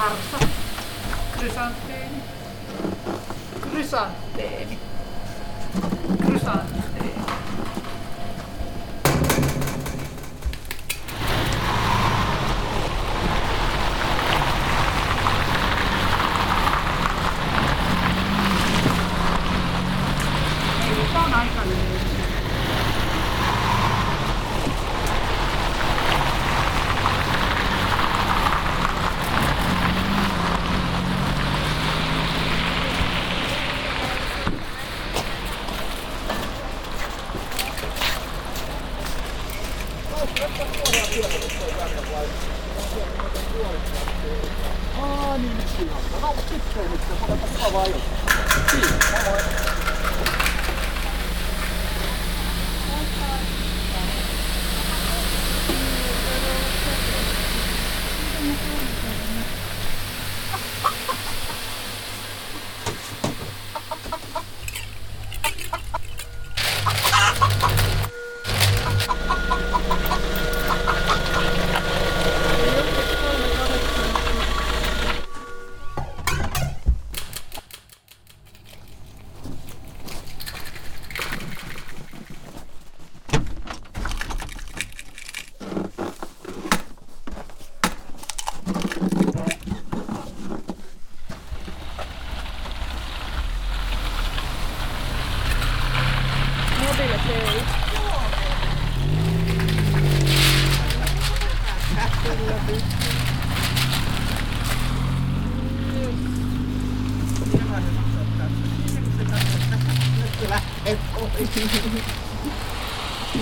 Iiris. Arsa. Krysanteemi. Krysanteemi. Krysanteemi. Ah niin nyt siinä on. No, no sitten nyt se on. Siinä, moi moi.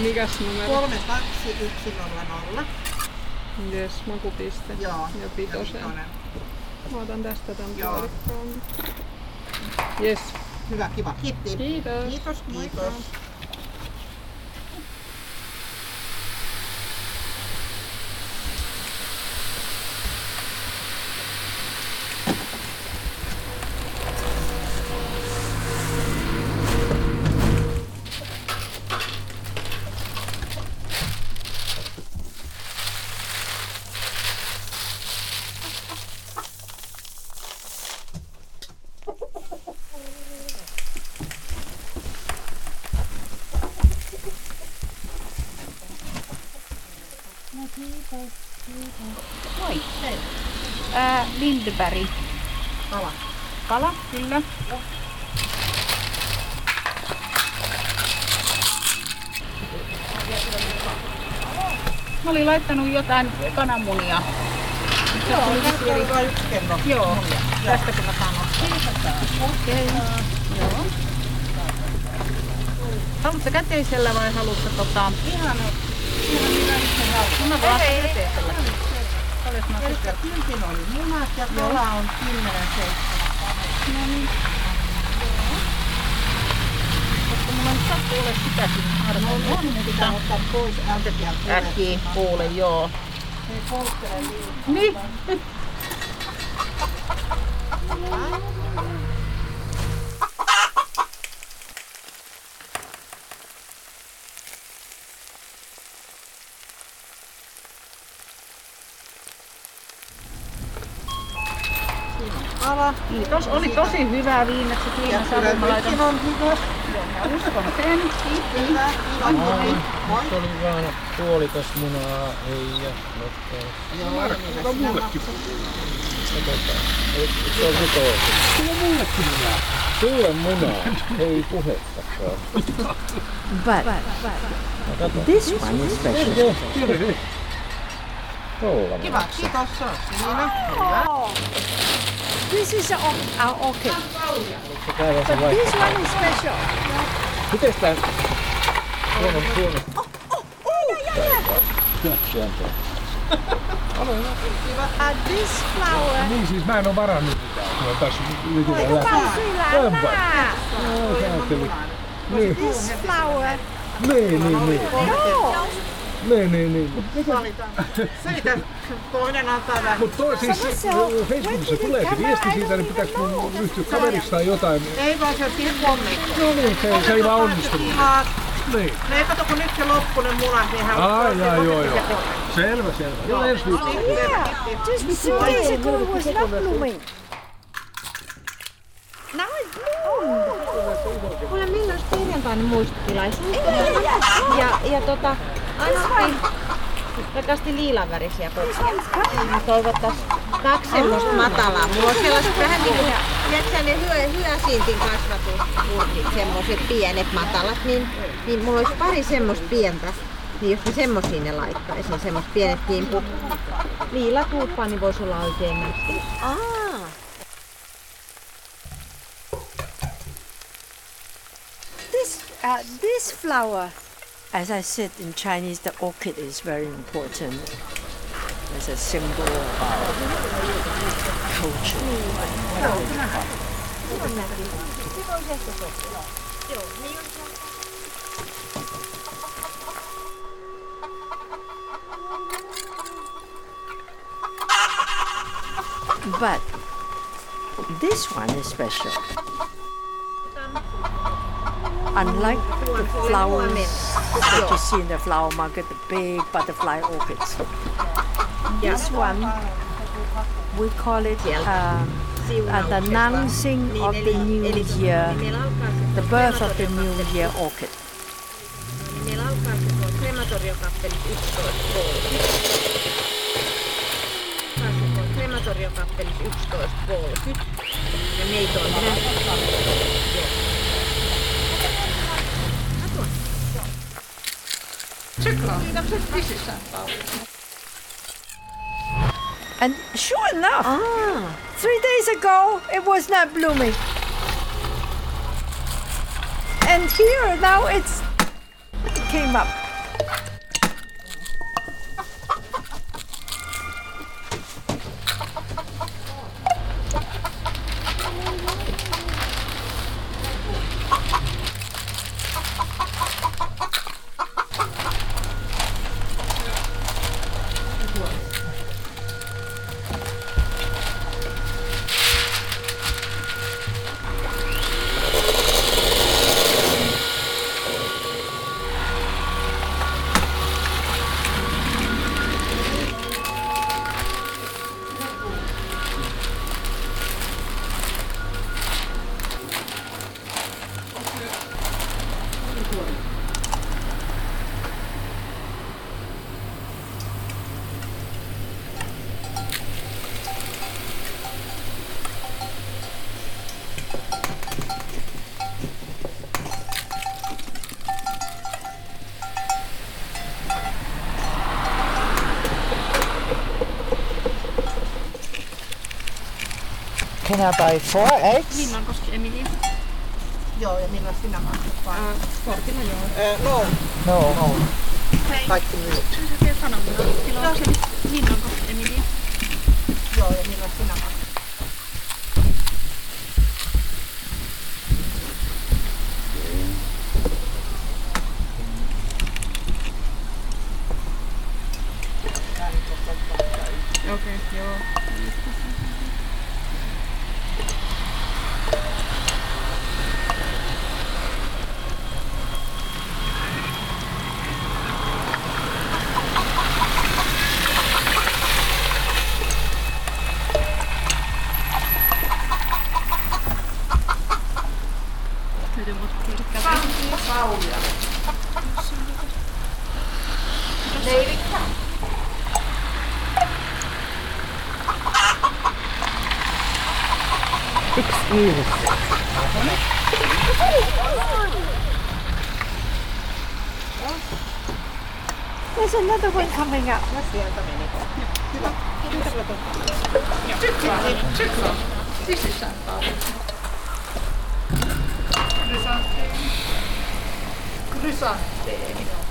Mikäs numero? 32100. Yes, makupiste. Joo. Ja vitonen. Mä otan tästä Joo. puolikkaan. Yes. Hyvä, kiva. Kiitti. Kiitos. Kiitos, kiitos. Ää, Lindberg. Kala. Kala, kyllä. Mä olin laittanut jotain kananmunia. Joo, tässä oli vain yksi kerro. Joo, tästäkin mä saan ottaa. Okei. Joo. Haluatko käteisellä vai haluatko tota... Ihan, ihan hyvä. No mä vaan käteisellä. Olis mä sitten. kyltin oli munat ja kala on 10 7. No niin. Koska mulla nyt sattuu ole sitäkin. No ne. Äkkiä kuule, joo. Liikaa. Niin. Kala. Kiitos, oli tosi hyvää viimeksi Ja siinä kyllä savu. Mä laitan nytkin on hyvä. mä uskon sen. Hyvä. Kiva. Moi. Moi. Se oli vaan puolikas munaa, ei ja nokkaa. Joo, mullekin. Katsotaan. Se ole nyt oikein? Sulla on mullekin munaa. Sulle munaa, ei puhettakaan. But No kato. this one is special. Kiva, kiitos. On siinä. Hyvä. This is. Se käydään se But this one is special. Mites tää? Suomen Suomen. Sieltä. Uh, this flower. Niin siis mä en oo varannut mitään. Oon tässä nykyään läpi. Joo, sä ajattelin. Niin, This flower. niin, niin, niin. No. Niin, niin, niin. Mut mikä- Valitaan. Siitä toinen antaa vähän. Mut toi siis se. Facebookissa tulee se viesti siitä, niin pitääkö even mun ryhtyä kaveriksi tai jotain. Ei vaan se on siinä pommittu. No niin, se, se ei vaan onnistunut. Tilaat. Niin. No ei kato, kun nyt se loppui ne munat, niin hän Ai, jaa, joo, joo. Selvä, selvä. Joo, ensi viikolla. Yeah, just days ago it was not blooming. Now it bloomed. Mulla Milla olisi perjantaina muistitilaisuus. Ja, ja tota, aina rakasti liilanvärisiä koksia. Mä toivottais kaksi semmoista matalaa. Mulla on sellaiset vähän niinku, tiedätkö ne hyö, hyösintin kasvatuspurkit, semmoiset pienet matalat, niin, niin mulla olisi pari semmoista pientä. Niin jos mä semmosia ne laittaisin, semmoiset pienet kimpu. Liilatuuppaa, niin voisi olla oikein nästi. Ah. This uh, this flower, as I said in Chinese, the orchid is very important. As a symbol of our culture. But this one is special. Unlike the flowers that you see in the flower market, the big butterfly orchids. This one, we call it um, uh, the announcing of the new year, the birth of the new year orchid. Meillä alkaa se tuo krematoriokappelis 11.30. Se tuo krematoriokappelis 11.30. Ja And sure enough, three days ago it was not blooming. And here now it's it came up. Can I buy four eggs? Linnankoski Emilia. Joo, ja millä sinä maksat vai? Äh, kortilla joo. Äh, no, No. no. Kaikki minut. Se kananmuna. Tilaukseni Linnankoski Emilia. Joo, ja millä sinä maksat? excuse そんなとこにカメが。Grüße.